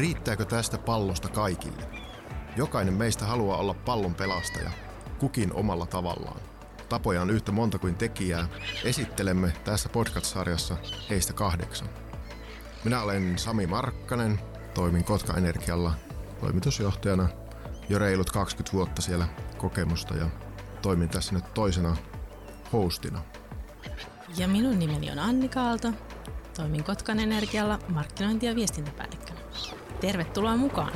Riittääkö tästä pallosta kaikille? Jokainen meistä haluaa olla pallon pelastaja, kukin omalla tavallaan. Tapoja on yhtä monta kuin tekijää. Esittelemme tässä podcast-sarjassa heistä kahdeksan. Minä olen Sami Markkanen, toimin Kotka Energialla toimitusjohtajana jo reilut 20 vuotta siellä kokemusta ja toimin tässä nyt toisena hostina. Ja minun nimeni on Anni Kaalto. Toimin Kotkan Energialla markkinointi- ja viestintäpäällikkönä. Tervetuloa mukaan!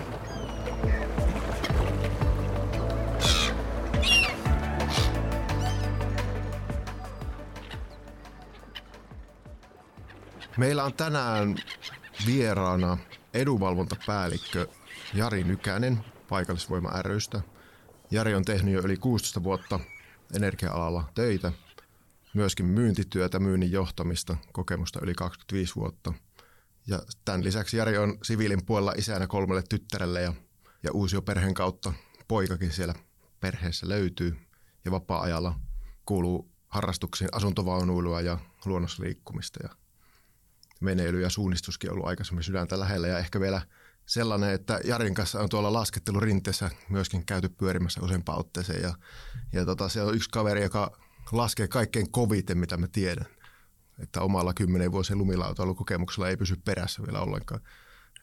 Meillä on tänään vieraana edunvalvontapäällikkö Jari Nykänen paikallisvoima rystä. Jari on tehnyt jo yli 16 vuotta energia-alalla töitä, myöskin myyntityötä, myynnin johtamista, kokemusta yli 25 vuotta. Ja tämän lisäksi Jari on siviilin puolella isänä kolmelle tyttärelle ja, ja uusio perheen kautta poikakin siellä perheessä löytyy. Ja vapaa-ajalla kuuluu harrastuksiin asuntovaunuilua ja luonnossa liikkumista ja veneily ja suunnistuskin ollut aikaisemmin sydäntä lähellä ja ehkä vielä sellainen, että Jarin kanssa on tuolla laskettelurinteessä myöskin käyty pyörimässä useampaan otteeseen ja, ja tota, se on yksi kaveri, joka laskee kaikkein koviten, mitä mä tiedän. Että omalla kymmenen vuosien lumilautailukokemuksella ei pysy perässä vielä ollenkaan.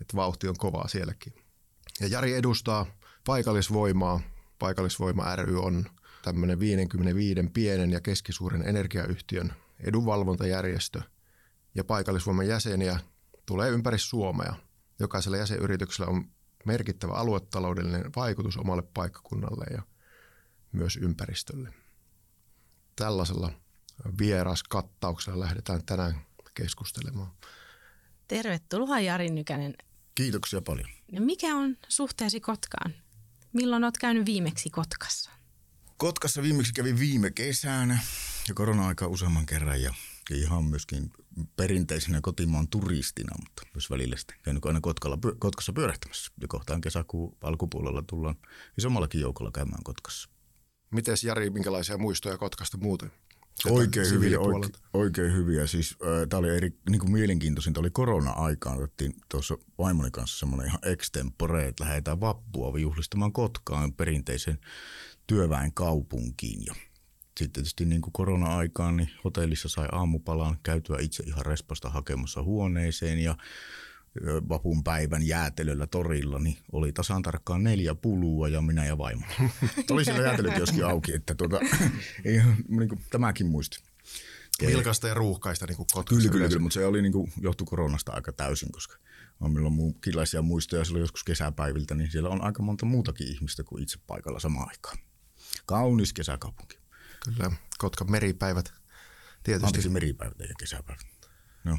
Että vauhti on kovaa sielläkin. Ja Jari edustaa paikallisvoimaa. Paikallisvoima ry on tämmöinen 55 pienen ja keskisuuren energiayhtiön edunvalvontajärjestö. Ja paikallisvoiman jäseniä tulee ympäri Suomea. Jokaisella jäsenyrityksellä on merkittävä aluetaloudellinen vaikutus omalle paikkakunnalle ja myös ympäristölle tällaisella vieraskattauksella lähdetään tänään keskustelemaan. Tervetuloa Jari Nykänen. Kiitoksia paljon. Ja mikä on suhteesi Kotkaan? Milloin olet käynyt viimeksi Kotkassa? Kotkassa viimeksi kävin viime kesänä ja korona-aika useamman kerran ja ihan myöskin perinteisenä kotimaan turistina, mutta myös välillä sitten käynyt aina Kotkalla, Kotkassa pyörähtämässä. Ja kohtaan kesäkuun alkupuolella tullaan isommallakin joukolla käymään Kotkassa. Miten Jari, minkälaisia muistoja Kotkasta muuten? Oikein hyviä, oikein, oikein hyviä. Siis, äh, tämä oli eri, niin kuin mielenkiintoisinta, oli korona-aikaan. Otettiin tuossa vaimoni kanssa semmoinen ihan extempore, että lähdetään vappua juhlistamaan Kotkaan perinteisen työväen kaupunkiin. Ja sitten tietysti niin kuin korona-aikaan, niin hotellissa sai aamupalan käytyä itse ihan respasta hakemassa huoneeseen ja vapun päivän jäätelöllä torilla, niin oli tasan tarkkaan neljä pulua ja minä ja vaimo. oli siellä joskin auki, että tuota, ei, niin kuin, tämäkin muisti. Vilkasta ja ruuhkaista niin kuin Kyllä, kyllä, kyllä, mutta se oli niin kuin, johtu koronasta aika täysin, koska on milloin muunkinlaisia muistoja silloin joskus kesäpäiviltä, niin siellä on aika monta muutakin ihmistä kuin itse paikalla samaan aikaan. Kaunis kesäkaupunki. Kyllä, Kotka meripäivät tietysti. Anteeksi, meripäivät ja kesäpäivät. No.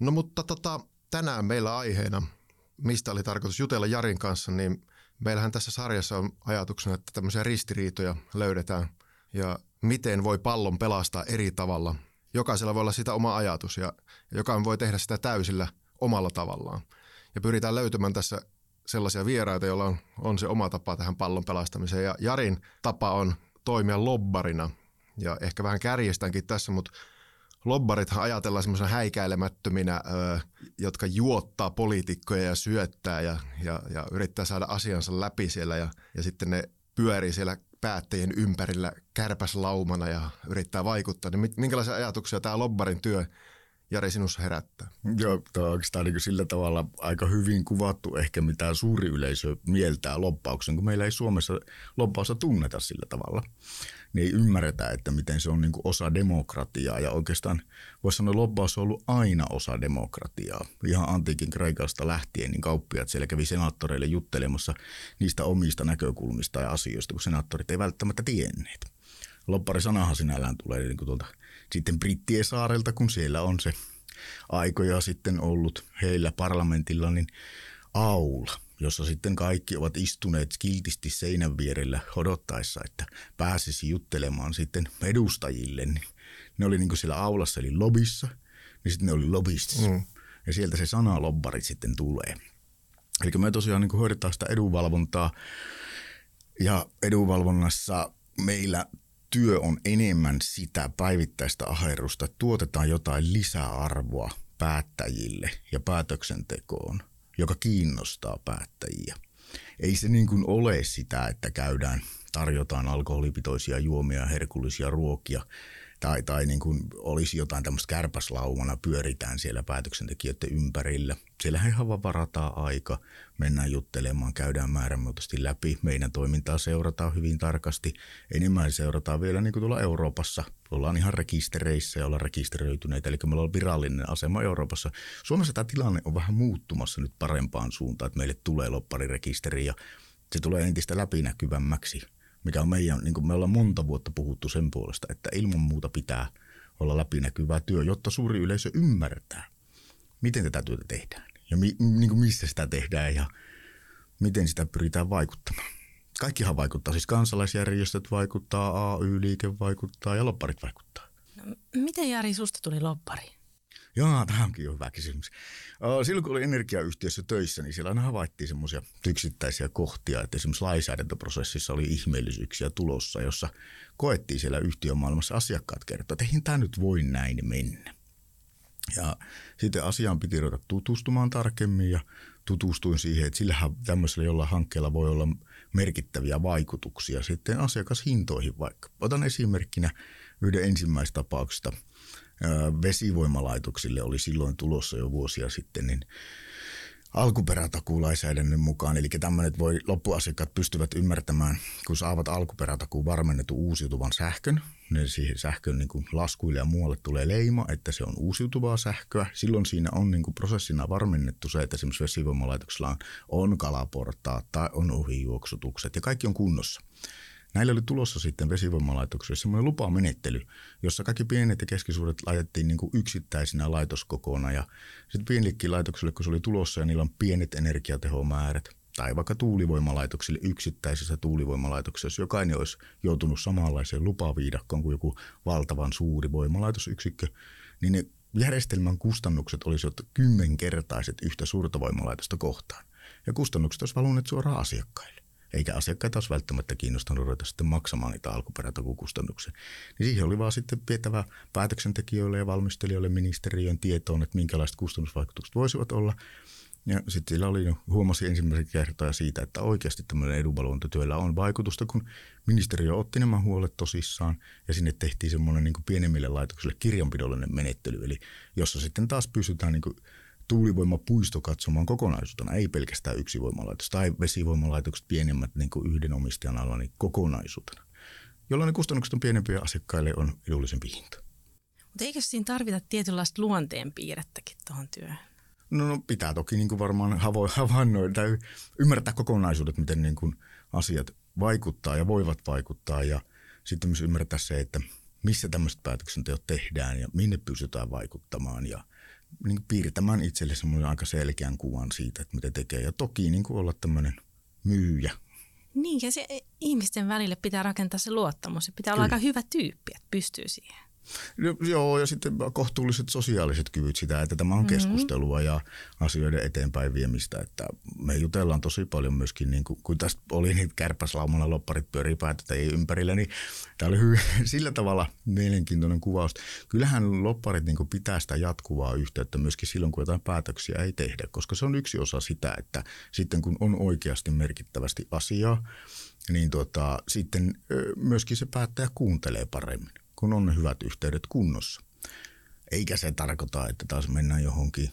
No mutta tota, tänään meillä aiheena, mistä oli tarkoitus jutella Jarin kanssa, niin meillähän tässä sarjassa on ajatuksena, että tämmöisiä ristiriitoja löydetään ja miten voi pallon pelastaa eri tavalla. Jokaisella voi olla sitä oma ajatus ja jokainen voi tehdä sitä täysillä omalla tavallaan. Ja pyritään löytämään tässä sellaisia vieraita, joilla on, on se oma tapa tähän pallon pelastamiseen. Ja Jarin tapa on toimia lobbarina ja ehkä vähän kärjestänkin tässä, mutta lobbarithan ajatellaan semmoisena häikäilemättöminä, ö, jotka juottaa poliitikkoja ja syöttää ja, ja, ja yrittää saada asiansa läpi siellä ja, ja sitten ne pyörii siellä päättäjien ympärillä kärpäslaumana ja yrittää vaikuttaa. Niin minkälaisia ajatuksia tämä lobbarin työ Jari sinussa herättää? Joo, tämä on oikeastaan niin sillä tavalla aika hyvin kuvattu ehkä mitä suuri yleisö mieltää loppauksen, kun meillä ei Suomessa loppausta tunneta sillä tavalla niin ei ymmärretä, että miten se on niin kuin osa demokratiaa. Ja oikeastaan voisi sanoa, että lobbaus on ollut aina osa demokratiaa. Ihan antiikin Kreikasta lähtien, niin kauppiat siellä kävi senaattoreille juttelemassa niistä omista näkökulmista ja asioista, kun senaattorit ei välttämättä tienneet. Lopparisanahan sinällään tulee niin kuin tuolta sitten Brittien saarelta, kun siellä on se aikoja sitten ollut heillä parlamentilla, niin aula jossa sitten kaikki ovat istuneet kiltisti seinän vierellä odottaessa, että pääsisi juttelemaan sitten edustajille. Niin ne oli niin siellä aulassa, eli lobissa, niin sitten ne oli lobistissa. Mm. Ja sieltä se sana lobbarit sitten tulee. Eli me tosiaan niin hoidetaan sitä edunvalvontaa, ja edunvalvonnassa meillä työ on enemmän sitä päivittäistä aherusta, että tuotetaan jotain lisäarvoa päättäjille ja päätöksentekoon – joka kiinnostaa päättäjiä. Ei se niin kuin ole sitä, että käydään, tarjotaan alkoholipitoisia juomia, herkullisia ruokia, tai, tai niin kuin olisi jotain tämmöistä kärpäslaumana, pyöritään siellä päätöksentekijöiden ympärillä. Siellähän ihan vaan varataan aika, mennään juttelemaan, käydään määrämuotoisesti läpi. Meidän toimintaa seurataan hyvin tarkasti. Enemmän seurataan vielä niin kuin tuolla Euroopassa. Ollaan ihan rekistereissä ja ollaan rekisteröityneitä, eli meillä on virallinen asema Euroopassa. Suomessa tämä tilanne on vähän muuttumassa nyt parempaan suuntaan, että meille tulee lopparirekisteri ja se tulee entistä läpinäkyvämmäksi – mikä on meidän, niin kuin me ollaan monta vuotta puhuttu sen puolesta, että ilman muuta pitää olla läpinäkyvää työ, jotta suuri yleisö ymmärtää, miten tätä työtä tehdään ja mi, niin kuin missä sitä tehdään ja miten sitä pyritään vaikuttamaan. Kaikkihan vaikuttaa, siis kansalaisjärjestöt vaikuttaa, AY-liike vaikuttaa ja lopparit vaikuttaa. No, miten Jari susta tuli loppari? Joo, tämä onkin jo hyvä kysymys. Silloin kun olin energiayhtiössä töissä, niin siellä aina havaittiin semmoisia yksittäisiä kohtia, että esimerkiksi lainsäädäntöprosessissa oli ihmeellisyyksiä tulossa, jossa koettiin siellä yhtiömaailmassa asiakkaat kertoa, että eihän tämä nyt voi näin mennä. Ja sitten asiaan piti ruveta tutustumaan tarkemmin ja tutustuin siihen, että sillähän tämmöisellä jollain hankkeella voi olla merkittäviä vaikutuksia sitten asiakashintoihin vaikka. Otan esimerkkinä yhden ensimmäistä tapauksista – vesivoimalaitoksille oli silloin tulossa jo vuosia sitten, niin alkuperätakuulainsäädännön mukaan, eli tämmöinen, että voi loppuasiakkaat pystyvät ymmärtämään, kun saavat alkuperätakuun varmennettu uusiutuvan sähkön, niin siihen sähkön niin kuin laskuille ja muualle tulee leima, että se on uusiutuvaa sähköä. Silloin siinä on niin kuin prosessina varmennettu se, että esimerkiksi vesivoimalaitoksella on, on tai on ohijuoksutukset ja kaikki on kunnossa. Näillä oli tulossa sitten vesivoimalaitokselle semmoinen lupamenettely, jossa kaikki pienet ja keskisuuret laitettiin niin kuin yksittäisinä laitoskokoona. Ja sitten pienillekin laitoksille, kun se oli tulossa ja niillä on pienet energiatehomäärät, tai vaikka tuulivoimalaitoksille yksittäisissä tuulivoimalaitoksissa, jos jokainen olisi joutunut samanlaiseen lupaviidakkoon kuin joku valtavan suuri voimalaitosyksikkö, niin ne järjestelmän kustannukset olisivat kymmenkertaiset yhtä suurta voimalaitosta kohtaan. Ja kustannukset olisivat valunneet suoraan asiakkaille eikä asiakkaita olisi välttämättä kiinnostanut ruveta sitten maksamaan niitä alkuperätakukustannuksia. Niin siihen oli vaan sitten vietävä päätöksentekijöille ja valmistelijoille ministeriön tietoon, että minkälaiset kustannusvaikutukset voisivat olla. Ja sitten sillä oli, huomasi ensimmäisen kertaa siitä, että oikeasti tämmöinen edunvalvontatyöllä on vaikutusta, kun ministeriö otti nämä huolet tosissaan ja sinne tehtiin semmoinen niin pienemmille laitoksille kirjanpidollinen menettely, eli jossa sitten taas pystytään niin tuulivoimapuisto katsomaan kokonaisuutena, ei pelkästään yksi voimalaitos tai vesivoimalaitokset pienemmät niin kuin yhden omistajan alla niin kokonaisuutena, jolloin ne kustannukset on pienempiä asiakkaille on edullisempi hinta. Mutta eikö siinä tarvita tietynlaista luonteenpiirrettäkin tuohon työhön? No, no pitää toki niin kuin varmaan havainnoida tai ymmärtää kokonaisuudet, miten niin kuin asiat vaikuttaa ja voivat vaikuttaa ja sitten myös ymmärtää se, että missä tämmöiset päätöksenteot tehdään ja minne pystytään vaikuttamaan ja – niin piirtämään itselle semmoinen aika selkeän kuvan siitä, että mitä tekee. Ja toki niin kuin olla tämmöinen myyjä. Niin, ja se ihmisten välille pitää rakentaa se luottamus. Se pitää Kyllä. olla aika hyvä tyyppi, että pystyy siihen. No, joo, ja sitten kohtuulliset sosiaaliset kyvyt sitä, että tämä on mm-hmm. keskustelua ja asioiden eteenpäin viemistä. Että me jutellaan tosi paljon myöskin, niin kuin, kun tästä oli niitä kärpäslaumalla lopparit pyörii ei ympärillä, niin tämä oli hyvin, sillä tavalla mielenkiintoinen kuvaus. Kyllähän lopparit niin kuin pitää sitä jatkuvaa yhteyttä myöskin silloin, kun jotain päätöksiä ei tehdä, koska se on yksi osa sitä, että sitten kun on oikeasti merkittävästi asiaa, niin tota, sitten myöskin se päättäjä kuuntelee paremmin kun on hyvät yhteydet kunnossa. Eikä se tarkoita, että taas mennään johonkin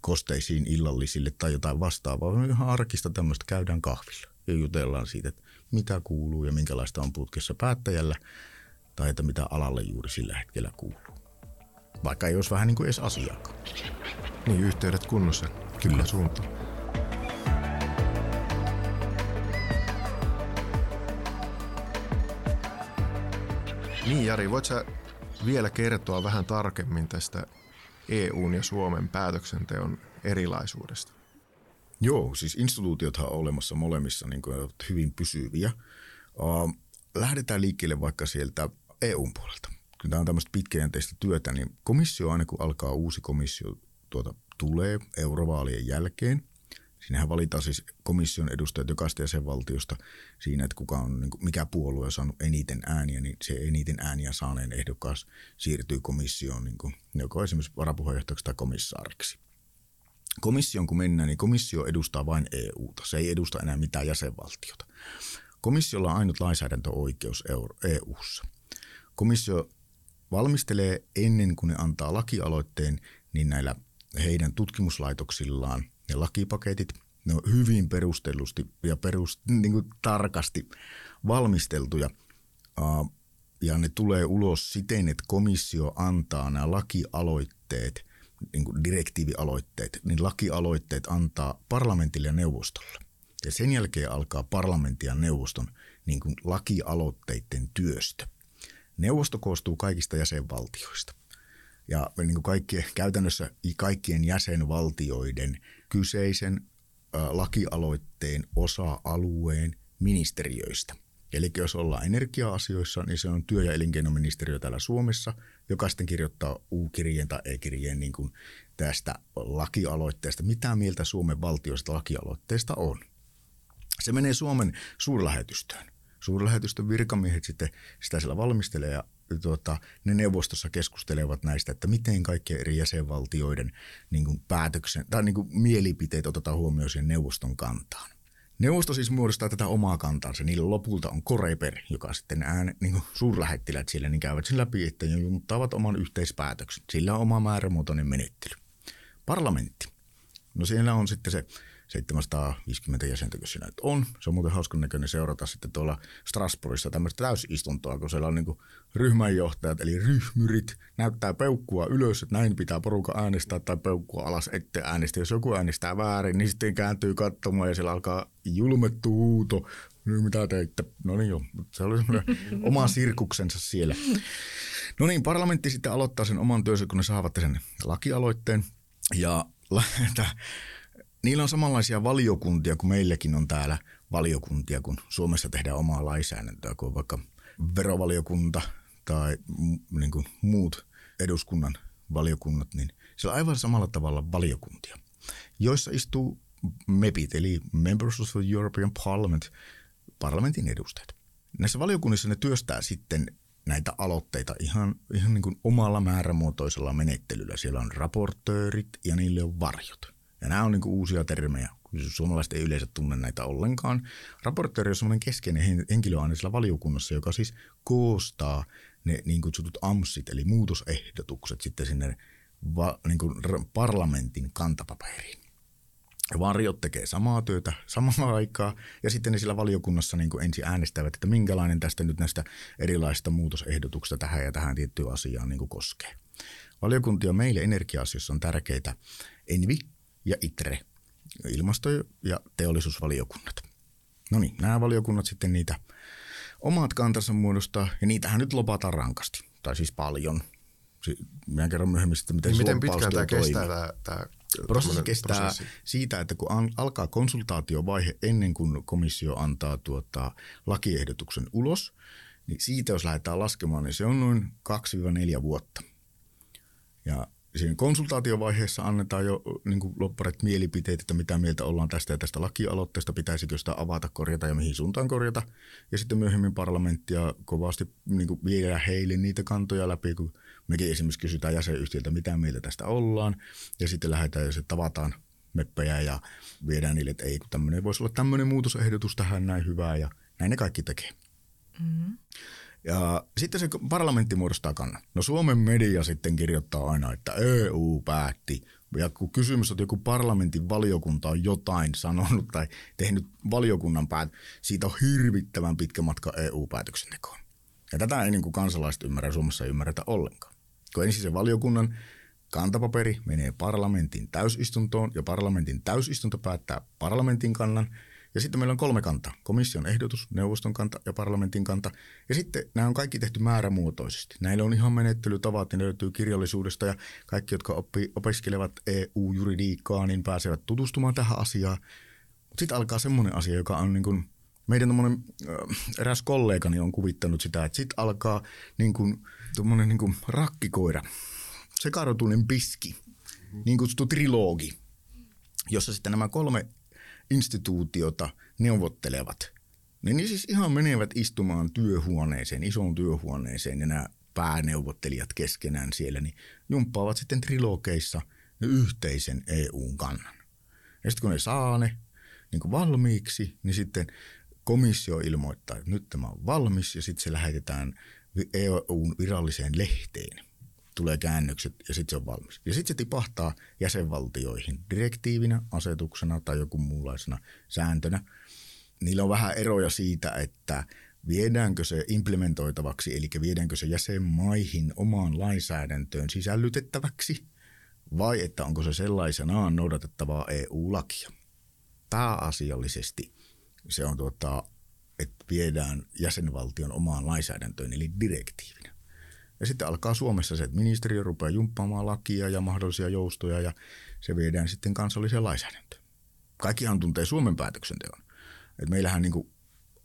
kosteisiin illallisille tai jotain vastaavaa, vaan ihan arkista tämmöistä käydään kahvilla ja jutellaan siitä, että mitä kuuluu ja minkälaista on putkessa päättäjällä tai että mitä alalle juuri sillä hetkellä kuuluu. Vaikka ei olisi vähän niin kuin edes asiakaan. Niin, yhteydet kunnossa. Kyllä. Suuntaan. Niin Jari, voit sä vielä kertoa vähän tarkemmin tästä EUn ja Suomen päätöksenteon erilaisuudesta? Joo, siis instituutiothan on olemassa molemmissa niin kuin, hyvin pysyviä. Lähdetään liikkeelle vaikka sieltä EUn puolelta. Kun tämä on tämmöistä pitkäjänteistä työtä, niin komissio aina kun alkaa uusi komissio tuota, tulee eurovaalien jälkeen – Siinähän valitaan siis komission edustajat jokaista jäsenvaltiosta siinä, että kuka on, niin kuin, mikä puolue on saanut eniten ääniä, niin se eniten ääniä saaneen ehdokas siirtyy komissioon niin kuin, joko esimerkiksi varapuheenjohtajaksi tai komissaariksi. komission kun mennään, niin komissio edustaa vain EUta. Se ei edusta enää mitään jäsenvaltiota. Komissiolla on ainut lainsäädäntöoikeus EUssa. Komissio valmistelee ennen kuin ne antaa lakialoitteen, niin näillä heidän tutkimuslaitoksillaan ne lakipaketit, ne on hyvin perustellusti ja perust, niin kuin tarkasti valmisteltuja. Ja ne tulee ulos siten, että komissio antaa nämä lakialoitteet, niin kuin direktiivialoitteet, niin lakialoitteet antaa parlamentille ja neuvostolle. Ja sen jälkeen alkaa parlamentin ja neuvoston niin kuin lakialoitteiden työstö. Neuvosto koostuu kaikista jäsenvaltioista. Ja niin kuin kaikkien, käytännössä kaikkien jäsenvaltioiden kyseisen lakialoitteen osa-alueen ministeriöistä. Eli jos ollaan energia-asioissa, niin se on työ- ja elinkeinoministeriö täällä Suomessa, joka sitten kirjoittaa U-kirjeen tai E-kirjeen niin kuin tästä lakialoitteesta. Mitä mieltä Suomen valtioista lakialoitteesta on? Se menee Suomen suurlähetystöön. Suurlähetystön virkamiehet sitten sitä siellä valmistelee ja tuota, ne neuvostossa keskustelevat näistä, että miten kaikkien eri jäsenvaltioiden niin kuin päätöksen, tai niin kuin mielipiteet otetaan huomioon siihen neuvoston kantaan. Neuvosto siis muodostaa tätä omaa kantaansa. Niillä lopulta on Koreper, joka sitten ään, niin kuin suurlähettilät siellä, niin käyvät sen läpi, että junttaavat oman yhteispäätöksen. Sillä on oma määrämuotoinen menettely. Parlamentti. No siellä on sitten se 750 jäsentä, kun siinä on. Se on muuten hauskan näköinen seurata sitten tuolla Strasbourgissa tämmöistä täysistuntoa, kun siellä on niin ryhmänjohtajat, eli ryhmyrit, näyttää peukkua ylös, että näin pitää porukka äänestää tai peukkua alas, ettei äänestä. Jos joku äänestää väärin, niin sitten kääntyy katsomaan ja siellä alkaa julmettu huuto. Nyt mitä teitte? No niin joo, se oli semmoinen oma sirkuksensa siellä. No niin, parlamentti sitten aloittaa sen oman työnsä, kun ne saavat sen lakialoitteen. Ja niillä on samanlaisia valiokuntia kuin meilläkin on täällä valiokuntia, kun Suomessa tehdään omaa lainsäädäntöä, kuin vaikka verovaliokunta tai niin kuin muut eduskunnan valiokunnat, niin se on aivan samalla tavalla valiokuntia, joissa istuu MEPit, eli Members of the European Parliament, parlamentin edustajat. Näissä valiokunnissa ne työstää sitten näitä aloitteita ihan, ihan niin kuin omalla määrämuotoisella menettelyllä. Siellä on raportöörit ja niille on varjot. Ja nämä on niin uusia termejä, suomalaiset ei yleensä tunne näitä ollenkaan. Raportööri on semmoinen keskeinen henkilö aina valiokunnassa, joka siis koostaa ne niin kutsutut AMSit, eli muutosehdotukset sitten sinne va, niin kuin parlamentin kantapaperiin. Varjot tekee samaa työtä samaan aikaa ja sitten ne sillä valiokunnassa niin kuin ensin äänestävät, että minkälainen tästä nyt näistä erilaisista muutosehdotuksista tähän ja tähän tiettyyn asiaan niin kuin koskee. Valiokuntia meille energia-asioissa on tärkeitä Envi, ja ITRE, ilmasto- ja teollisuusvaliokunnat. No niin, nämä valiokunnat sitten niitä omat kantansa muodostaa, ja niitähän nyt lopataan rankasti, tai siis paljon. Minä kerron myöhemmin sitten, miten, niin miten pitkään tämä kestää tämä, tämä Prosessi kestää prosessi. siitä, että kun alkaa konsultaatiovaihe ennen kuin komissio antaa tuota lakiehdotuksen ulos, niin siitä jos lähdetään laskemaan, niin se on noin 2-4 vuotta. Ja siinä konsultaatiovaiheessa annetaan jo niin kuin lopparet mielipiteet, että mitä mieltä ollaan tästä ja tästä lakialoitteesta, pitäisikö sitä avata, korjata ja mihin suuntaan korjata. Ja sitten myöhemmin parlamenttia kovasti niin kuin viedään heille niitä kantoja läpi, kun mekin esimerkiksi kysytään jäsenyhtiöltä, mitä mieltä tästä ollaan. Ja sitten lähdetään ja se tavataan meppejä ja viedään niille, että ei, kun tämmöinen voisi olla tämmöinen muutosehdotus tähän näin hyvää ja näin ne kaikki tekee. Mm-hmm. Ja sitten se parlamentti muodostaa kannan. No Suomen media sitten kirjoittaa aina, että EU päätti. Ja kun kysymys on, että joku parlamentin valiokunta on jotain sanonut tai tehnyt valiokunnan päät, siitä on hirvittävän pitkä matka EU-päätöksentekoon. Ja tätä ei niin kuin kansalaiset ymmärrä, Suomessa ei ymmärretä ollenkaan. Kun ensin se valiokunnan kantapaperi menee parlamentin täysistuntoon ja parlamentin täysistunto päättää parlamentin kannan – ja sitten meillä on kolme kantaa. Komission ehdotus, neuvoston kanta ja parlamentin kanta. Ja sitten nämä on kaikki tehty määrämuotoisesti. Näillä on ihan menettelytavat, ne löytyy kirjallisuudesta ja kaikki, jotka oppi, opiskelevat EU-juridiikkaa, niin pääsevät tutustumaan tähän asiaan. Mutta sitten alkaa semmoinen asia, joka on niin kuin, meidän tommonen, äh, eräs kollegani on kuvittanut sitä, että sitten alkaa niin kuin, niin kuin rakkikoira, sekarotunen piski, niin kutsuttu trilogi, jossa sitten nämä kolme instituutiota neuvottelevat, niin ne siis ihan menevät istumaan työhuoneeseen, isoon työhuoneeseen ja nämä pääneuvottelijat keskenään siellä, niin jumppaavat sitten trilogeissa yhteisen EUn kannan. Ja sitten kun ne saa ne niin kuin valmiiksi, niin sitten komissio ilmoittaa, että nyt tämä on valmis ja sitten se lähetetään EUn viralliseen lehteen. Tulee käännökset ja sitten se on valmis. Ja sitten se tipahtaa jäsenvaltioihin direktiivinä, asetuksena tai joku muunlaisena sääntönä. Niillä on vähän eroja siitä, että viedäänkö se implementoitavaksi, eli viedäänkö se jäsenmaihin omaan lainsäädäntöön sisällytettäväksi, vai että onko se sellaisenaan noudatettavaa EU-lakia. Pääasiallisesti se on tuota, että viedään jäsenvaltion omaan lainsäädäntöön, eli direktiivinä. Ja sitten alkaa Suomessa se, että ministeriö rupeaa jumppaamaan lakia ja mahdollisia joustoja ja se viedään sitten kansalliseen lainsäädäntöön. Kaikkihan tuntee Suomen päätöksenteon. Et meillähän niin kuin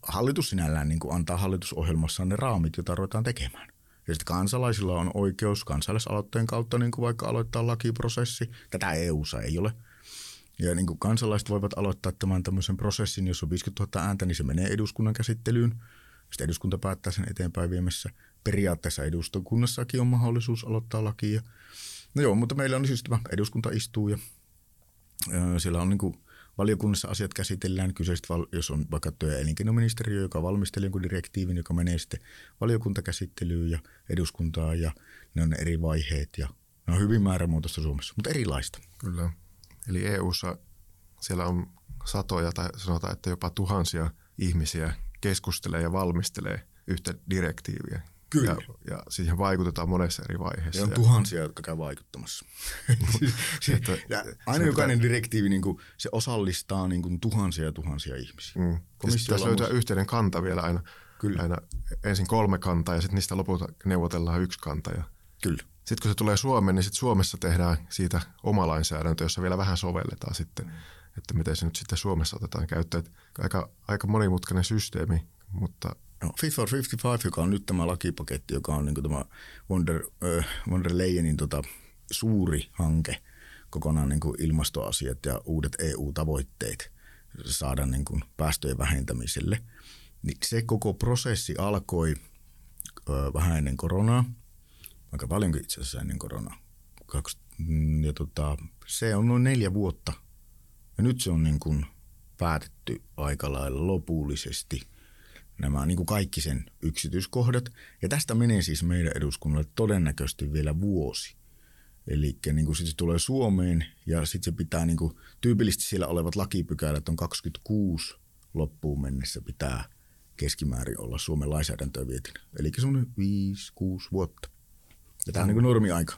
hallitus sinällään niin kuin antaa hallitusohjelmassaan ne raamit, joita ruvetaan tekemään. Ja sitten kansalaisilla on oikeus kansalaisaloitteen kautta niin kuin vaikka aloittaa lakiprosessi. Tätä EU-ssa ei ole. Ja niin kuin kansalaiset voivat aloittaa tämän tämmöisen prosessin, jos on 50 000 ääntä, niin se menee eduskunnan käsittelyyn. Sitten eduskunta päättää sen eteenpäin viemässä. Periaatteessa eduskunnassakkin on mahdollisuus aloittaa lakia. No joo, mutta meillä on siis tämä eduskunta istuu ja siellä on niin kuin valiokunnassa asiat käsitellään. Kyseistä, jos on vaikka työ- ja elinkeinoministeriö, joka valmistelee jonkun direktiivin, joka menee sitten valiokuntakäsittelyyn ja eduskuntaan ja ne on eri vaiheet ja ne on hyvin määrämuotoista Suomessa, mutta erilaista. Kyllä. Eli EU:ssa siellä on satoja tai sanotaan, että jopa tuhansia ihmisiä keskustelee ja valmistelee yhtä direktiiviä. Kyllä. Ja, ja siihen vaikutetaan monessa eri vaiheessa. Ja on tuhansia, jotka käy vaikuttamassa. se, Että- ja aina se jokainen direktiivi, niin kuin, se osallistaa niin kuin, tuhansia ja tuhansia ihmisiä. Mm. Pitäisi löytää yhteinen kanta vielä aina. Kyllä. aina ensin kolme kantaa ja sitten niistä lopulta neuvotellaan yksi kanta. Ja Kyllä. sitten kun se tulee Suomeen, niin sitten Suomessa tehdään siitä oma lainsäädäntö, jossa vielä vähän sovelletaan sitten, että miten se nyt sitten Suomessa otetaan käyttöön. Aika, aika monimutkainen systeemi, mutta No, Fit for 55, joka on nyt tämä lakipaketti, joka on niin tämä Wonder, äh, Wonder Leyenin tota, suuri hanke, kokonaan niin ilmastoasiat ja uudet EU-tavoitteet saada niin kuin päästöjen vähentämiselle. Niin se koko prosessi alkoi ö, vähän ennen koronaa, aika paljonkin itse asiassa ennen koronaa. Kaks, mm, ja tota, se on noin neljä vuotta. Ja nyt se on niin kuin päätetty aika lailla lopullisesti nämä niin kuin kaikki sen yksityiskohdat. Ja tästä menee siis meidän eduskunnalle todennäköisesti vielä vuosi. Eli niin kuin sit se tulee Suomeen ja sitten se pitää, niin kuin, tyypillisesti siellä olevat lakipykälät on 26 loppuun mennessä pitää keskimäärin olla Suomen lainsäädäntöä vietin. Eli semmoinen 5-6 vuotta. Ja tämä on niin kuin normiaika.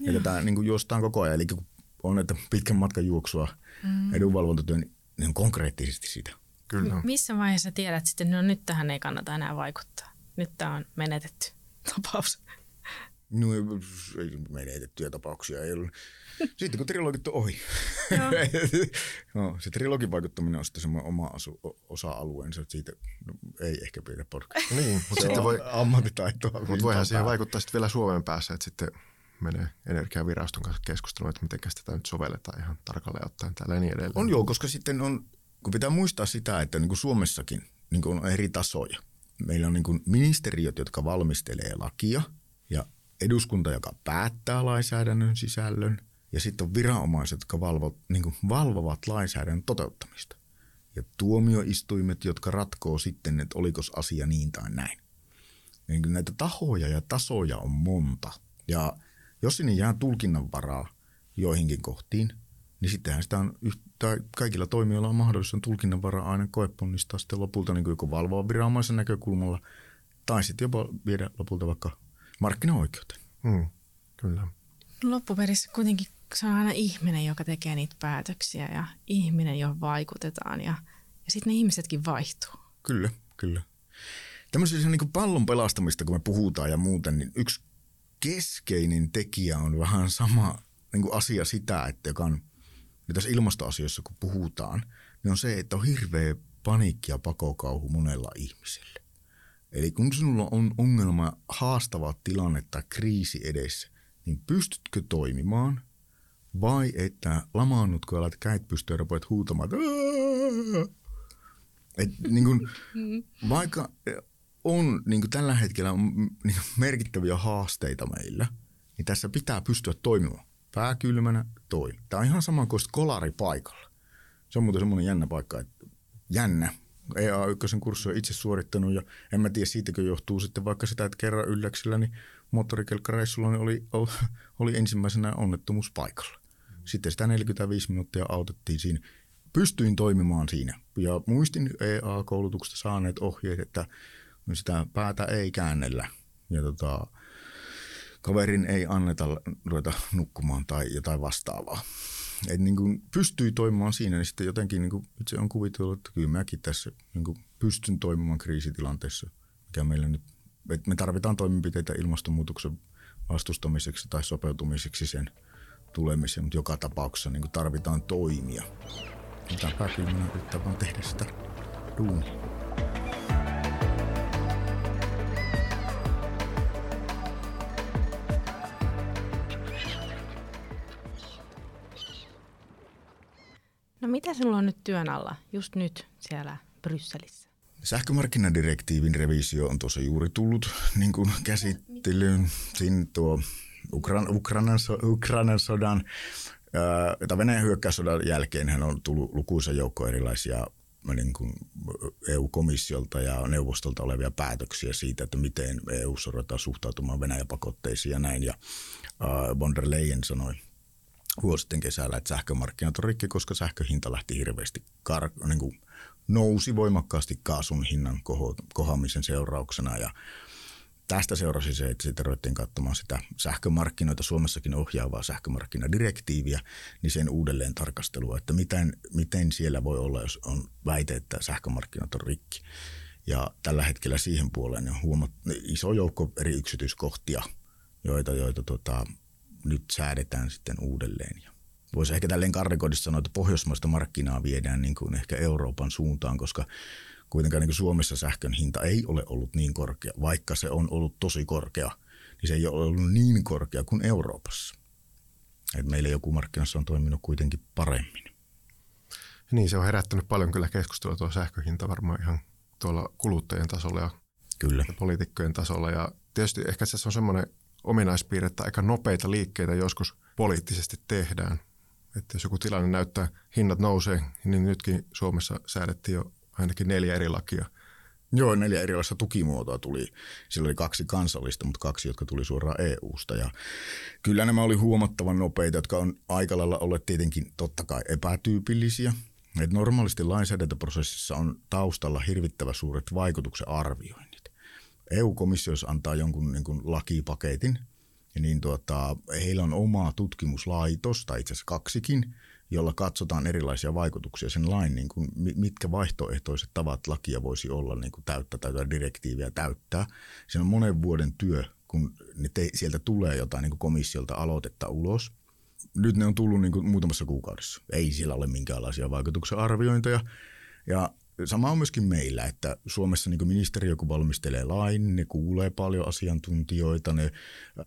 Ja tätä niin kuin juostaan koko ajan. Eli kun on että pitkän matkan juoksua mm. edunvalvontatyö, niin on konkreettisesti sitä. Kyllä. M- missä vaiheessa tiedät sitten, no nyt tähän ei kannata enää vaikuttaa. Nyt tämä on menetetty tapaus. No ei menetettyjä tapauksia ei ollut. Sitten kun trilogit on ohi. No, se trilogin vaikuttaminen on sitten semmoinen oma asu, osa-alueensa, että siitä no, ei ehkä pidä podcast. Niin, mutta Se sitten voi, ammattitaitoa. mutta voihan siihen vaikuttaa sitten vielä Suomen päässä, että sitten menee energiaviraston kanssa keskustelemaan, että miten tätä nyt sovelletaan ihan tarkalleen ottaen täällä ja niin edelleen. On joo, koska sitten on, kun pitää muistaa sitä, että niin kuin Suomessakin niin kuin on eri tasoja. Meillä on niin kuin ministeriöt, jotka valmistelee lakia ja eduskunta, joka päättää lainsäädännön sisällön ja sitten on viranomaiset, jotka valvovat, niin kuin valvovat lainsäädännön toteuttamista. Ja tuomioistuimet, jotka ratkoo sitten, että oliko asia niin tai näin. Niin kuin näitä tahoja ja tasoja on monta. Ja jos sinne jää tulkinnanvaraa joihinkin kohtiin, niin sittenhän sitä on yhtä, kaikilla toimijoilla on mahdollisuus tulkinnanvaraa aina koeponnistaa sitten lopulta niin kuin joko valvoa viranomaisen näkökulmalla tai sitten jopa viedä lopulta vaikka markkinaoikeuteen. Mm, kyllä. Loppuperissä kuitenkin se on aina ihminen, joka tekee niitä päätöksiä ja ihminen, johon vaikutetaan ja, ja sitten ne ihmisetkin vaihtuu. Kyllä, kyllä. Tämmöisessä niin kuin pallon pelastamista, kun me puhutaan ja muuten, niin yksi keskeinen tekijä on vähän sama niin kuin asia sitä, että joka on niin tässä ilmastoasioissa, kun puhutaan, niin on se, että on hirveä paniikki ja pakokauhu monella ihmisellä. Eli kun sinulla on ongelma, haastava tilanne tai kriisi edessä, niin pystytkö toimimaan vai että lamaannutko ja laitat kädet pystyyn ja rupeat huutamaan, että! Et, niin kun, vaikka on niin kun tällä hetkellä on, niin kun merkittäviä haasteita meillä, niin tässä pitää pystyä toimimaan. Pää kylmänä toi. Tämä on ihan sama kuin kolari paikalla. Se on muuten semmoinen jännä paikka, että jännä. EA1 kurssi on itse suorittanut ja en mä tiedä siitäkö johtuu sitten vaikka sitä, että kerran ylläksillä niin moottorikelkkareissulla niin oli, oli ensimmäisenä onnettomuus paikalla. Sitten sitä 45 minuuttia autettiin siinä. Pystyin toimimaan siinä ja muistin EA-koulutuksesta saaneet ohjeet, että sitä päätä ei käännellä. Ja tota, kaverin ei anneta ruveta nukkumaan tai jotain vastaavaa. Et niin kuin pystyy toimimaan siinä, niin sitten jotenkin niin kuin itse on kuvitellut, että kyllä mäkin tässä niin kuin pystyn toimimaan kriisitilanteessa, mikä meillä nyt, että me tarvitaan toimenpiteitä ilmastonmuutoksen vastustamiseksi tai sopeutumiseksi sen tulemiseen, mutta joka tapauksessa niin kuin tarvitaan toimia. Mitä pääkylmänä yrittää vaan tehdä sitä duunia. No mitä sinulla on nyt työn alla, just nyt siellä Brysselissä? Sähkömarkkinadirektiivin revisio on tuossa juuri tullut niin kuin käsittelyyn. Siinä tuo Ukran, Ukrainan, Ukrainan sodan tai Venäjän hyökkäyssodan jälkeen hän on tullut lukuisa joukko erilaisia niin kuin EU-komissiolta ja neuvostolta olevia päätöksiä siitä, että miten EU ruvetaan suhtautumaan Venäjän pakotteisiin ja näin. Ja von der Leyen sanoi vuosi sitten kesällä, että sähkömarkkinat on rikki, koska sähköhinta lähti hirveästi kar- niin kuin nousi voimakkaasti kaasun hinnan koho- kohoamisen seurauksena ja tästä seurasi se, että sitten ruvettiin katsomaan sitä sähkömarkkinoita, Suomessakin ohjaavaa sähkömarkkinadirektiiviä, niin sen uudelleen tarkastelua, että miten, miten siellä voi olla, jos on väite, että sähkömarkkinat on rikki. Ja tällä hetkellä siihen puoleen on huomat, iso joukko eri yksityiskohtia, joita, joita tota, nyt säädetään sitten uudelleen. Ja voisi ehkä tälleen karrikoidissa sanoa, että pohjoismaista markkinaa viedään niin kuin ehkä Euroopan suuntaan, koska kuitenkaan niin kuin Suomessa sähkön hinta ei ole ollut niin korkea, vaikka se on ollut tosi korkea, niin se ei ole ollut niin korkea kuin Euroopassa. Et meillä joku markkinassa on toiminut kuitenkin paremmin. Niin, se on herättänyt paljon kyllä keskustelua tuo sähköhinta varmaan ihan tuolla kuluttajien tasolla ja, kyllä. ja poliitikkojen tasolla. Ja tietysti ehkä se on semmoinen ominaispiirre, että aika nopeita liikkeitä joskus poliittisesti tehdään. Että jos joku tilanne näyttää, hinnat nousee, niin nytkin Suomessa säädettiin jo ainakin neljä eri lakia. Joo, neljä erilaista tukimuotoa tuli. Sillä oli kaksi kansallista, mutta kaksi, jotka tuli suoraan EU-sta. Ja kyllä nämä oli huomattavan nopeita, jotka on aika lailla olleet tietenkin totta kai epätyypillisiä. Et normaalisti lainsäädäntöprosessissa on taustalla hirvittävä suuret vaikutuksen arvioinnit. EU-komissio antaa jonkun niin kuin lakipaketin, niin tuota, heillä on oma tutkimuslaitos, tai itse asiassa kaksikin, jolla katsotaan erilaisia vaikutuksia sen lain, niin kuin, mitkä vaihtoehtoiset tavat lakia voisi olla niin kuin täyttää tai direktiiviä täyttää. Se on monen vuoden työ, kun ne te, sieltä tulee jotain niin kuin komissiolta aloitetta ulos. Nyt ne on tullut niin kuin muutamassa kuukaudessa. Ei siellä ole minkäänlaisia vaikutuksen arviointeja. Ja sama on myöskin meillä, että Suomessa niin ministeriö kun valmistelee lain, ne kuulee paljon asiantuntijoita, ne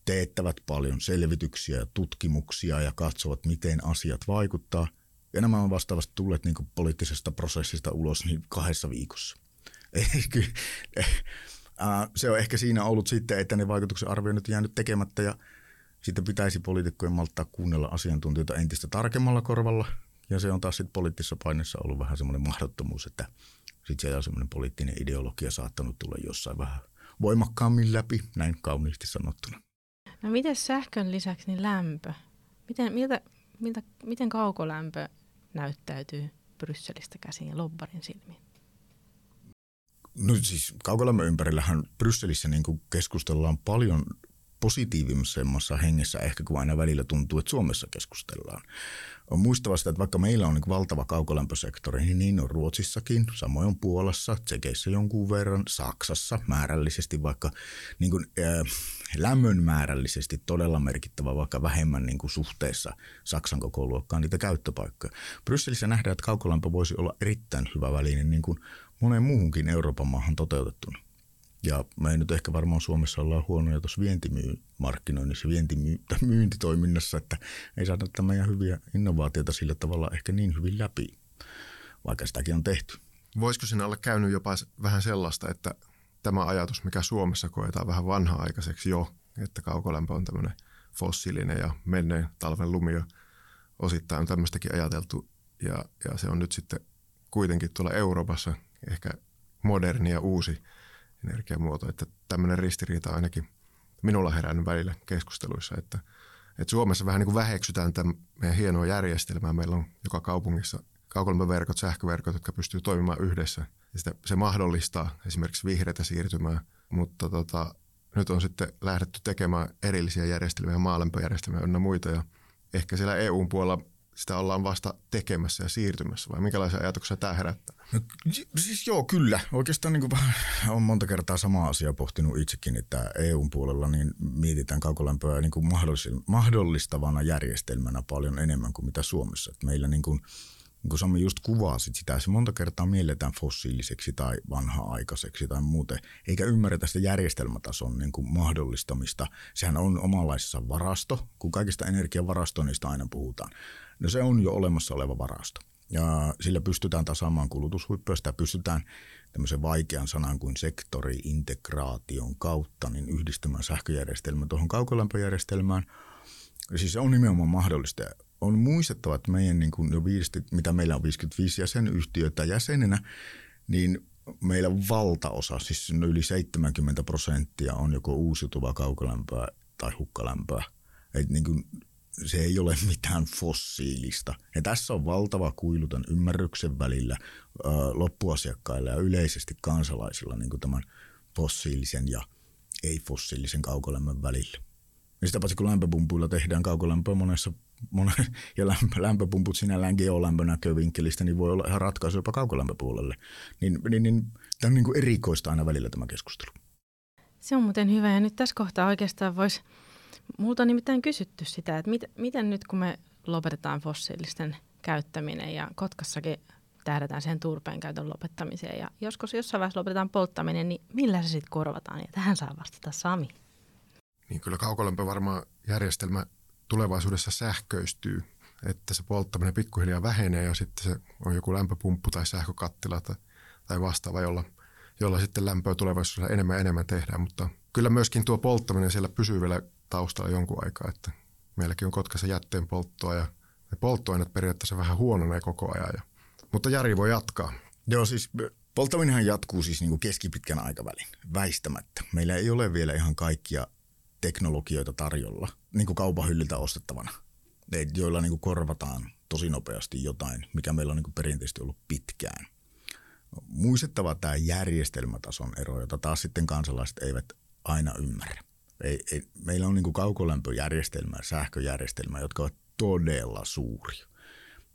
teettävät paljon selvityksiä ja tutkimuksia ja katsovat, miten asiat vaikuttaa. Ja nämä on vastaavasti tulleet niin poliittisesta prosessista ulos niin kahdessa viikossa. Se on ehkä siinä ollut sitten, että ne vaikutuksen arvioinnit jäänyt tekemättä ja sitten pitäisi poliitikkojen malttaa kuunnella asiantuntijoita entistä tarkemmalla korvalla – ja se on taas sitten poliittisessa paineessa ollut vähän semmoinen mahdottomuus, että sitten siellä on semmoinen poliittinen ideologia saattanut tulla jossain vähän voimakkaammin läpi, näin kauniisti sanottuna. No miten sähkön lisäksi niin lämpö? Miten, miltä, miltä, miten kaukolämpö näyttäytyy Brysselistä käsin ja lobbarin silmiin? No siis kaukolämmön ympärillähän Brysselissä niin keskustellaan paljon positiivisemmassa hengessä ehkä kuin aina välillä tuntuu, että Suomessa keskustellaan. On muistava sitä, että vaikka meillä on niin valtava kaukolämpösektori, niin niin on Ruotsissakin, samoin on Puolassa, Tsekeissä jonkun verran, Saksassa määrällisesti, vaikka niin kuin, äh, lämmön määrällisesti todella merkittävä, vaikka vähemmän niin kuin suhteessa Saksan koko luokkaan niitä käyttöpaikkoja. Brysselissä nähdään, että kaukolämpö voisi olla erittäin hyvä väline niin kuin moneen muuhunkin Euroopan maahan toteutettuna. Ja me ei nyt ehkä varmaan Suomessa olla huonoja tuossa vientimarkkinoinnissa, vientimyyntitoiminnassa, että ei saada meidän hyviä innovaatioita sillä tavalla ehkä niin hyvin läpi, vaikka sitäkin on tehty. Voisiko sinä olla käynyt jopa vähän sellaista, että tämä ajatus, mikä Suomessa koetaan vähän vanha-aikaiseksi jo, että kaukolämpö on tämmöinen fossiilinen ja menneen talven lumia osittain on tämmöistäkin ajateltu ja, ja se on nyt sitten kuitenkin tuolla Euroopassa ehkä moderni ja uusi energiamuoto, että tämmöinen ristiriita ainakin minulla herännyt välillä keskusteluissa, että, että Suomessa vähän niin kuin väheksytään tämän meidän hienoa järjestelmää. Meillä on joka kaupungissa kaukolämpöverkot, sähköverkot, jotka pystyy toimimaan yhdessä. Ja sitä, se mahdollistaa esimerkiksi vihreitä siirtymää, mutta tota, nyt on sitten lähdetty tekemään erillisiä järjestelmiä, maalämpöjärjestelmiä ynnä muita. Ja ehkä siellä EUn puolella sitä ollaan vasta tekemässä ja siirtymässä vai minkälaisia ajatuksia tämä herättää? No, siis joo, kyllä. Oikeastaan niin on monta kertaa sama asia pohtinut itsekin, että EUn puolella niin mietitään kaukolämpöä niin kuin mahdollistavana järjestelmänä paljon enemmän kuin mitä Suomessa. Että meillä niin kuin, niin kuin Sami just kuvasit sitä, se monta kertaa mielletään fossiiliseksi tai vanha-aikaiseksi tai muuten, eikä ymmärretä sitä järjestelmätason niin kuin mahdollistamista. Sehän on omanlaisessa varasto, kun kaikista energiavarastoinnista aina puhutaan. No se on jo olemassa oleva varasto. Ja sillä pystytään tasaamaan kulutushuippuja, sitä pystytään tämmöisen vaikean sanan kuin sektoriintegraation kautta niin yhdistämään sähköjärjestelmä tuohon kaukolämpöjärjestelmään. Siis se on nimenomaan mahdollista. On muistettava, että meidän niin kuin jo 50, mitä meillä on 55 jäsenyhtiötä jäsenenä, niin meillä valtaosa, siis yli 70 prosenttia on joko uusiutuvaa kaukolämpöä tai hukkalämpöä. Et niin kuin se ei ole mitään fossiilista. Ja tässä on valtava kuilu tämän ymmärryksen välillä ö, loppuasiakkailla ja yleisesti kansalaisilla niin tämän fossiilisen ja ei-fossiilisen kaukolämmön välillä. Ja sitä paitsi kun lämpöpumpuilla tehdään kaukolämpöä monessa, monessa ja lämpö, lämpöpumput sinällään geolämpönäkövinkkelistä, niin voi olla ihan ratkaisu jopa kaukolämpöpuolelle. Niin, niin, niin tämä on niin kuin erikoista aina välillä tämä keskustelu. Se on muuten hyvä ja nyt tässä kohtaa oikeastaan voisi Multa on nimittäin kysytty sitä, että mit, miten nyt kun me lopetetaan fossiilisten käyttäminen ja Kotkassakin tähdätään sen turpeen käytön lopettamiseen ja joskus jossain vaiheessa lopetetaan polttaminen, niin millä se sitten korvataan? Ja tähän saa vastata Sami. Niin kyllä kaukolämpö varmaan järjestelmä tulevaisuudessa sähköistyy, että se polttaminen pikkuhiljaa vähenee ja sitten se on joku lämpöpumppu tai sähkökattila tai, tai vastaava, jolla, jolla sitten lämpöä tulevaisuudessa enemmän ja enemmän tehdään, mutta kyllä myöskin tuo polttaminen siellä pysyy vielä taustalla jonkun aikaa, että meilläkin on Kotkassa jätteen polttoa ja ne polttoaineet periaatteessa vähän huononee koko ajan. Ja, mutta Jari voi jatkaa. Joo, siis polttaminenhan jatkuu siis niin kuin keskipitkän aikavälin, väistämättä. Meillä ei ole vielä ihan kaikkia teknologioita tarjolla, niin kuin kaupan hyllyltä ostettavana, joilla niin kuin korvataan tosi nopeasti jotain, mikä meillä on niin kuin perinteisesti ollut pitkään. Muistettava tämä järjestelmätason ero, jota taas sitten kansalaiset eivät aina ymmärrä. Ei, ei, meillä on niin kaukolämpöjärjestelmä ja sähköjärjestelmä, jotka ovat todella suuria.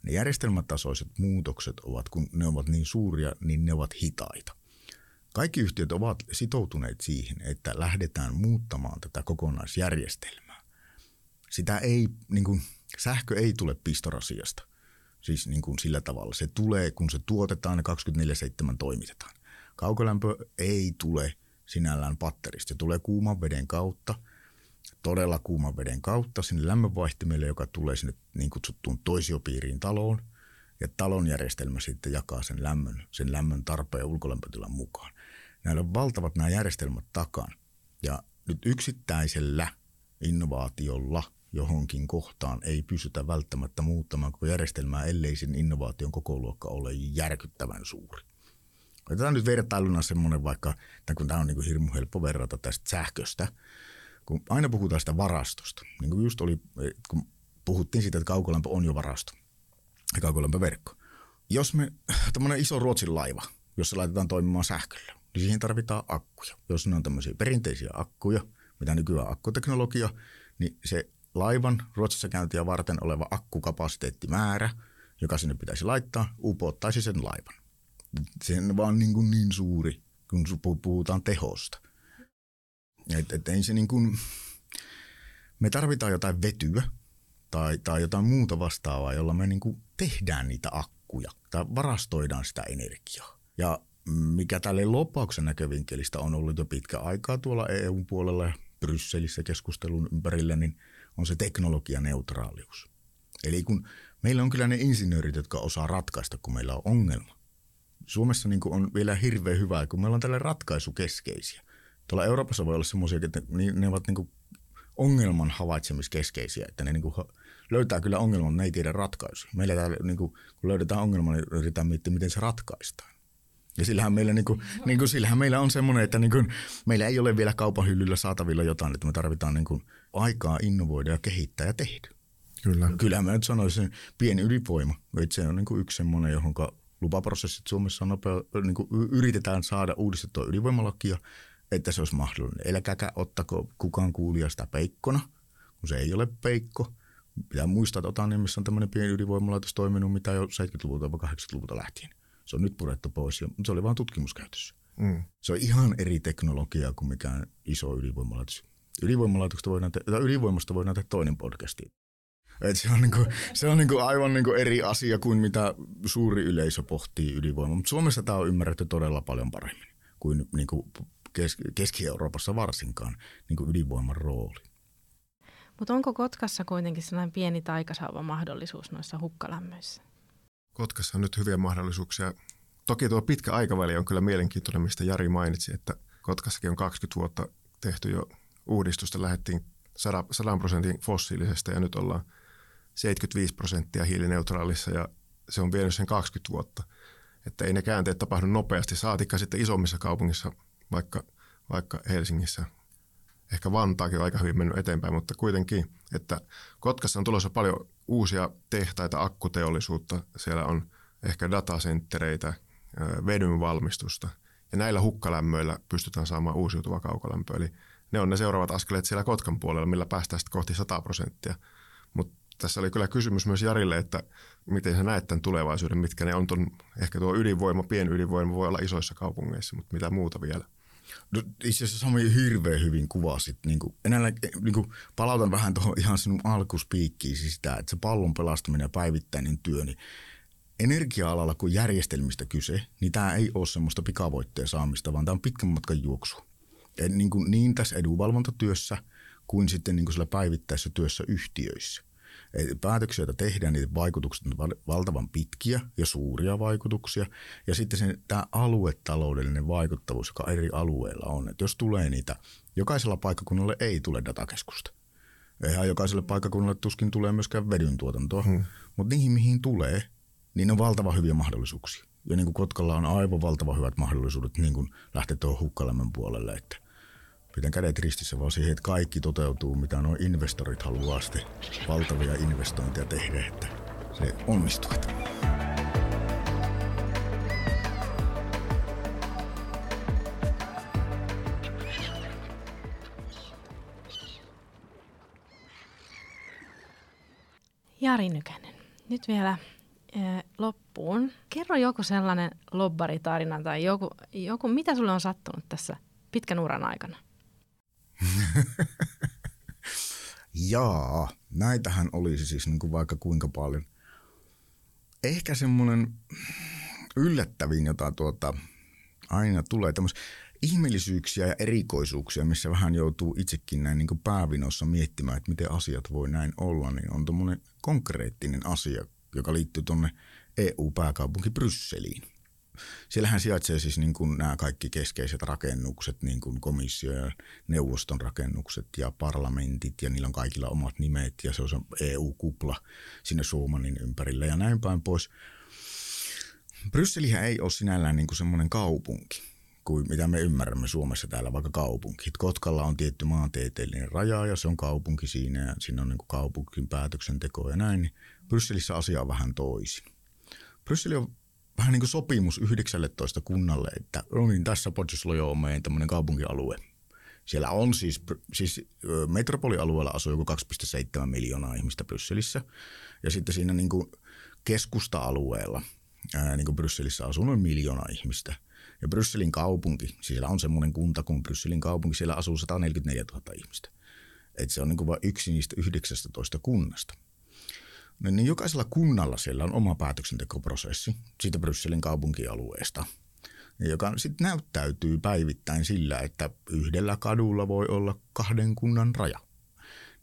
Ne järjestelmätasoiset muutokset ovat, kun ne ovat niin suuria, niin ne ovat hitaita. Kaikki yhtiöt ovat sitoutuneet siihen, että lähdetään muuttamaan tätä kokonaisjärjestelmää. Sitä ei, niin kuin, sähkö ei tule pistorasiasta. Siis niin kuin sillä tavalla. Se tulee, kun se tuotetaan ja 24-7 toimitetaan. Kaukolämpö ei tule – sinällään patterista. Se tulee kuuman veden kautta, todella kuuman veden kautta sinne lämmönvaihtimelle, joka tulee sinne niin kutsuttuun toisiopiiriin taloon. Ja talon järjestelmä sitten jakaa sen lämmön, sen lämmön tarpeen ulkolämpötilan mukaan. Näillä on valtavat nämä järjestelmät takan. Ja nyt yksittäisellä innovaatiolla johonkin kohtaan ei pystytä välttämättä muuttamaan koko järjestelmää, ellei sen innovaation koko luokka ole järkyttävän suuri. Otetaan nyt vertailuna semmoinen vaikka, että kun tämä on niin hirmu helppo verrata tästä sähköstä, kun aina puhutaan sitä varastosta, niin kuin just oli, kun puhuttiin siitä, että kaukolämpö on jo varasto ja kaukolämpöverkko. Jos me, tämmöinen iso Ruotsin laiva, jossa laitetaan toimimaan sähköllä, niin siihen tarvitaan akkuja. Jos ne on tämmöisiä perinteisiä akkuja, mitä nykyään akkuteknologia, niin se laivan Ruotsissa käyntiä varten oleva akkukapasiteettimäärä, joka sinne pitäisi laittaa, upottaisi sen laivan. Se on vaan niin, kuin niin suuri, kun puhutaan tehosta. Et, et ei se niin kuin, me tarvitaan jotain vetyä tai, tai jotain muuta vastaavaa, jolla me niin kuin tehdään niitä akkuja tai varastoidaan sitä energiaa. Ja mikä tälle loppauksen näkövinkkelistä on ollut jo pitkä aikaa tuolla EU-puolella ja Brysselissä keskustelun ympärillä, niin on se teknologianeutraalius. Eli kun meillä on kyllä ne insinöörit, jotka osaa ratkaista, kun meillä on ongelma, Suomessa niin on vielä hirveän hyvää, kun meillä on tällä ratkaisukeskeisiä. Tuolla Euroopassa voi olla semmoisia, että ne ovat niin ongelman havaitsemiskeskeisiä, että ne niin kuin löytää kyllä ongelman, ne ei tiedä ratkaisuja. Meillä täällä, niin kuin, kun löydetään ongelma, niin yritetään miettiä, miten se ratkaistaan. Ja sillähän meillä, niin kuin, niin kuin, sillähän meillä on semmoinen, että niin kuin, meillä ei ole vielä kaupan hyllyllä saatavilla jotain, että me tarvitaan niin kuin, aikaa innovoida ja kehittää ja tehdä. Kyllä. Kyllä mä nyt sanoisin pieni ylivoima. Että se on niin kuin yksi semmoinen, johon lupaprosessit Suomessa on nopea, niin kuin yritetään saada uudistettua ydinvoimalakia, että se olisi mahdollinen. Eläkäkä ottako kukaan kuulija sitä peikkona, kun se ei ole peikko. Pitää muistaa, että Otaniemessä on tämmöinen pieni ydinvoimalaitos toiminut, mitä jo 70-luvulta vai 80-luvulta lähtien. Se on nyt purettu pois, ja se oli vain tutkimuskäytössä. Mm. Se on ihan eri teknologiaa kuin mikään iso ydinvoimalaitos. Ydinvoimalaitoksesta voidaan te- ydinvoimasta voidaan tehdä toinen podcasti. Et se on, niinku, se on niinku aivan niinku eri asia kuin mitä suuri yleisö pohtii ydinvoimaa. Mutta Suomessa tämä on ymmärretty todella paljon paremmin kuin niinku Keski-Euroopassa varsinkaan niinku ydinvoiman rooli. Mutta onko Kotkassa kuitenkin sellainen pieni taikasauva mahdollisuus noissa hukkalämmöissä? Kotkassa on nyt hyviä mahdollisuuksia. Toki tuo pitkä aikaväli on kyllä mielenkiintoinen, mistä Jari mainitsi, että Kotkassakin on 20 vuotta tehty jo uudistusta. Lähdettiin 100 prosentin fossiilisesta ja nyt ollaan 75 prosenttia hiilineutraalissa ja se on vienyt sen 20 vuotta. Että ei ne käänteet tapahdu nopeasti, saatikka sitten isommissa kaupungissa, vaikka, vaikka Helsingissä. Ehkä Vantaakin on aika hyvin mennyt eteenpäin, mutta kuitenkin, että Kotkassa on tulossa paljon uusia tehtaita, akkuteollisuutta. Siellä on ehkä datasenttereitä, vedyn valmistusta. Ja näillä hukkalämmöillä pystytään saamaan uusiutuva kaukolämpö. Eli ne on ne seuraavat askeleet siellä Kotkan puolella, millä päästään sitten kohti 100 prosenttia. Tässä oli kyllä kysymys myös Jarille, että miten sä näet tämän tulevaisuuden, mitkä ne on ton, ehkä tuo ydinvoima, pienydinvoima voi olla isoissa kaupungeissa, mutta mitä muuta vielä? No, itse asiassa Sami hirveän hyvin kuvasit. Niin kuin, enää, niin kuin, palautan vähän tuohon ihan sinun alkuspiikkiin siis sitä, että se pallon pelastaminen ja päivittäinen työ, niin energia-alalla kun järjestelmistä kyse, niin tämä ei ole semmoista pikavoitteen saamista, vaan tämä on pitkän matkan juoksu. Niin, kuin, niin tässä edunvalvontatyössä kuin sitten niin kuin sillä päivittäisessä työssä yhtiöissä päätöksiä, joita tehdään, niiden vaikutukset on valtavan pitkiä ja suuria vaikutuksia. Ja sitten sen, tämä aluetaloudellinen vaikuttavuus, joka eri alueilla on. Että jos tulee niitä, jokaisella paikkakunnalla ei tule datakeskusta. Eihän jokaiselle paikkakunnalle tuskin tulee myöskään vedyn tuotantoa, hmm. mutta niihin mihin tulee, niin on valtava hyviä mahdollisuuksia. Ja niin kuin Kotkalla on aivan valtava hyvät mahdollisuudet niin kuin lähteä tuohon hukkalämmön puolelle, että – pidän kädet ristissä vaan siihen, että kaikki toteutuu, mitä nuo investorit haluaa sitten valtavia investointeja tehdä, että se onnistuu. Jari Nykänen, nyt vielä eh, loppuun. Kerro joku sellainen lobbaritarina tai joku, joku, mitä sulle on sattunut tässä pitkän uran aikana? Jaa, näitähän olisi siis niin kuin vaikka kuinka paljon. Ehkä semmoinen yllättävin, jota tuota, aina tulee tämmöisiä ihmeellisyyksiä ja erikoisuuksia, missä vähän joutuu itsekin näin niin päävinossa miettimään, että miten asiat voi näin olla, niin on tuommoinen konkreettinen asia, joka liittyy tuonne EU-pääkaupunki Brysseliin – Siellähän sijaitsee siis niin kuin nämä kaikki keskeiset rakennukset, niin kuin komissio ja neuvoston rakennukset ja parlamentit ja niillä on kaikilla omat nimet ja se on se EU-kupla sinne Suomanin ympärillä ja näin päin pois. Brysselihän ei ole sinällään niin kuin semmoinen kaupunki kuin mitä me ymmärrämme Suomessa täällä vaikka kaupunki. Kotkalla on tietty maantieteellinen raja ja se on kaupunki siinä ja siinä on niin kuin kaupunkin päätöksenteko ja näin. Brysselissä asia on vähän toisin. Brysseli on vähän niin kuin sopimus 19 kunnalle, että no niin, tässä Podjuslojo on meidän tämmöinen kaupunkialue. Siellä on siis, siis metropolialueella asuu joku 2,7 miljoonaa ihmistä Brysselissä. Ja sitten siinä niin kuin keskusta-alueella, ää, niin kuin Brysselissä asuu noin miljoona ihmistä. Ja Brysselin kaupunki, siis siellä on semmoinen kunta kuin Brysselin kaupunki, siellä asuu 144 000 ihmistä. Et se on niin kuin vain yksi niistä 19 kunnasta niin, niin jokaisella kunnalla siellä on oma päätöksentekoprosessi siitä Brysselin kaupunkialueesta, joka sitten näyttäytyy päivittäin sillä, että yhdellä kadulla voi olla kahden kunnan raja.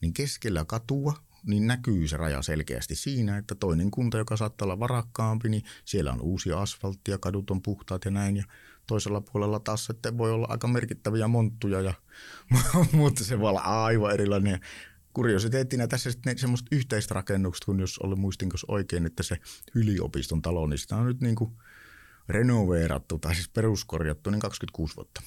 Niin keskellä katua niin näkyy se raja selkeästi siinä, että toinen kunta, joka saattaa olla varakkaampi, niin siellä on uusia asfalttia, kadut on puhtaat ja näin. Ja toisella puolella taas sitten voi olla aika merkittäviä monttuja, ja, mutta se voi olla aivan erilainen. Kuriositeettina tässä sitten semmoista yhteistä rakennukset, kun jos oli muistinko oikein, että se yliopiston talo, niin sitä on nyt niin kuin renoveerattu tai siis peruskorjattu niin 26 vuotta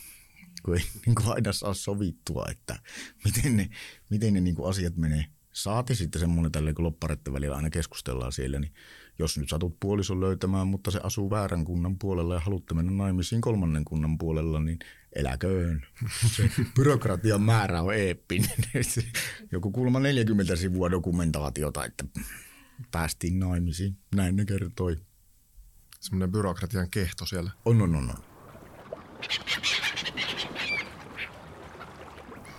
kun ei niin kuin aina saa sovittua, että miten ne, miten ne niin kuin asiat menee. Saati sitten semmoinen tälle, kun lopparetten välillä aina keskustellaan siellä, niin jos nyt satut puolison löytämään, mutta se asuu väärän kunnan puolella ja haluatte mennä naimisiin kolmannen kunnan puolella, niin eläköön. Se byrokratian määrä on eeppinen. Joku kulma 40 sivua dokumentaatiota, että päästiin naimisiin. Näin ne kertoi. Semmoinen byrokratian kehto siellä. On, on, on. on.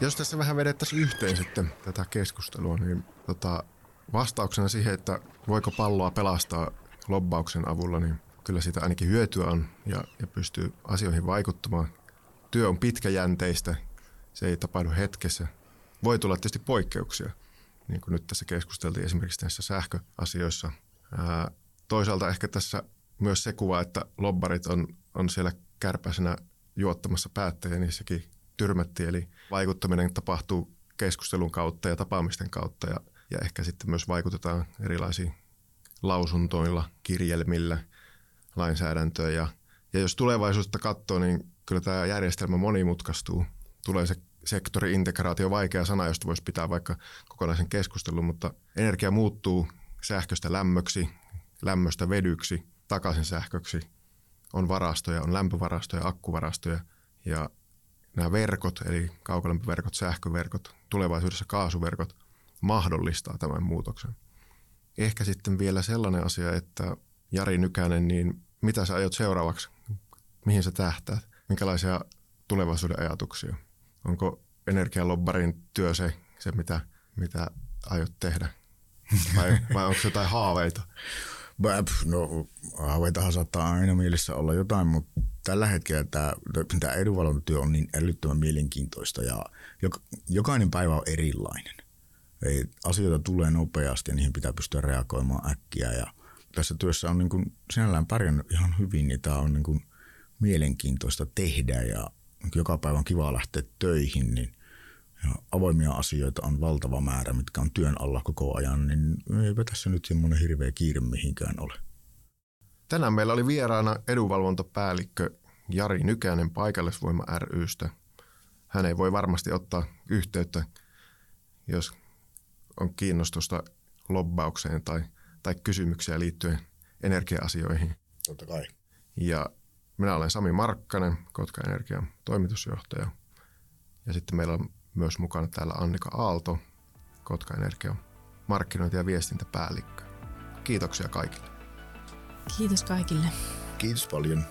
Jos tässä vähän vedettäisiin yhteen sitten tätä keskustelua, niin tota, vastauksena siihen, että voiko palloa pelastaa lobbauksen avulla, niin kyllä siitä ainakin hyötyä on ja, ja pystyy asioihin vaikuttamaan. Työ on pitkäjänteistä, se ei tapahdu hetkessä. Voi tulla tietysti poikkeuksia, niin kuin nyt tässä keskusteltiin esimerkiksi näissä sähköasioissa. Ää, toisaalta ehkä tässä myös se kuva, että lobbarit on, on siellä kärpäisenä juottamassa päättäjä niissäkin tyrmättiin. Eli vaikuttaminen tapahtuu keskustelun kautta ja tapaamisten kautta ja, ja ehkä sitten myös vaikutetaan erilaisiin lausuntoilla, kirjelmillä, lainsäädäntöön. Ja, ja jos tulevaisuutta katsoo, niin kyllä tämä järjestelmä monimutkaistuu. Tulee se sektori-integraatio, vaikea sana, josta voisi pitää vaikka kokonaisen keskustelun, mutta energia muuttuu sähköstä lämmöksi, lämmöstä vedyksi, takaisin sähköksi. On varastoja, on lämpövarastoja, akkuvarastoja ja nämä verkot, eli kaukolämpöverkot, sähköverkot, tulevaisuudessa kaasuverkot, mahdollistaa tämän muutoksen. Ehkä sitten vielä sellainen asia, että Jari Nykänen, niin mitä sä aiot seuraavaksi? Mihin sä tähtäät? Minkälaisia tulevaisuuden ajatuksia? Onko energialobbarin työ se, se mitä, mitä aiot tehdä? Vai, vai onko jotain haaveita? No, haaveitahan saattaa aina mielessä olla jotain, mutta tällä hetkellä tämä, tämä edunvalvontatyö on niin älyttömän mielenkiintoista ja jokainen päivä on erilainen. Ei, asioita tulee nopeasti ja niihin pitää pystyä reagoimaan äkkiä ja tässä työssä on niin kuin sinällään pärjännyt ihan hyvin, niin tämä on niin kuin mielenkiintoista tehdä ja joka päivä on kiva lähteä töihin, niin ja avoimia asioita on valtava määrä, mitkä on työn alla koko ajan, niin eipä tässä nyt semmoinen hirveä kiire mihinkään ole. Tänään meillä oli vieraana edunvalvontapäällikkö Jari Nykänen paikallisvoima rystä. Hän ei voi varmasti ottaa yhteyttä, jos on kiinnostusta lobbaukseen tai, tai kysymyksiä liittyen energia-asioihin. Totta kai. Ja minä olen Sami Markkanen, Kotka Energian toimitusjohtaja. Ja sitten meillä on myös mukana täällä Annika Aalto, Kotka Energia markkinointi- ja viestintäpäällikkö. Kiitoksia kaikille. Kiitos kaikille. Kiitos paljon.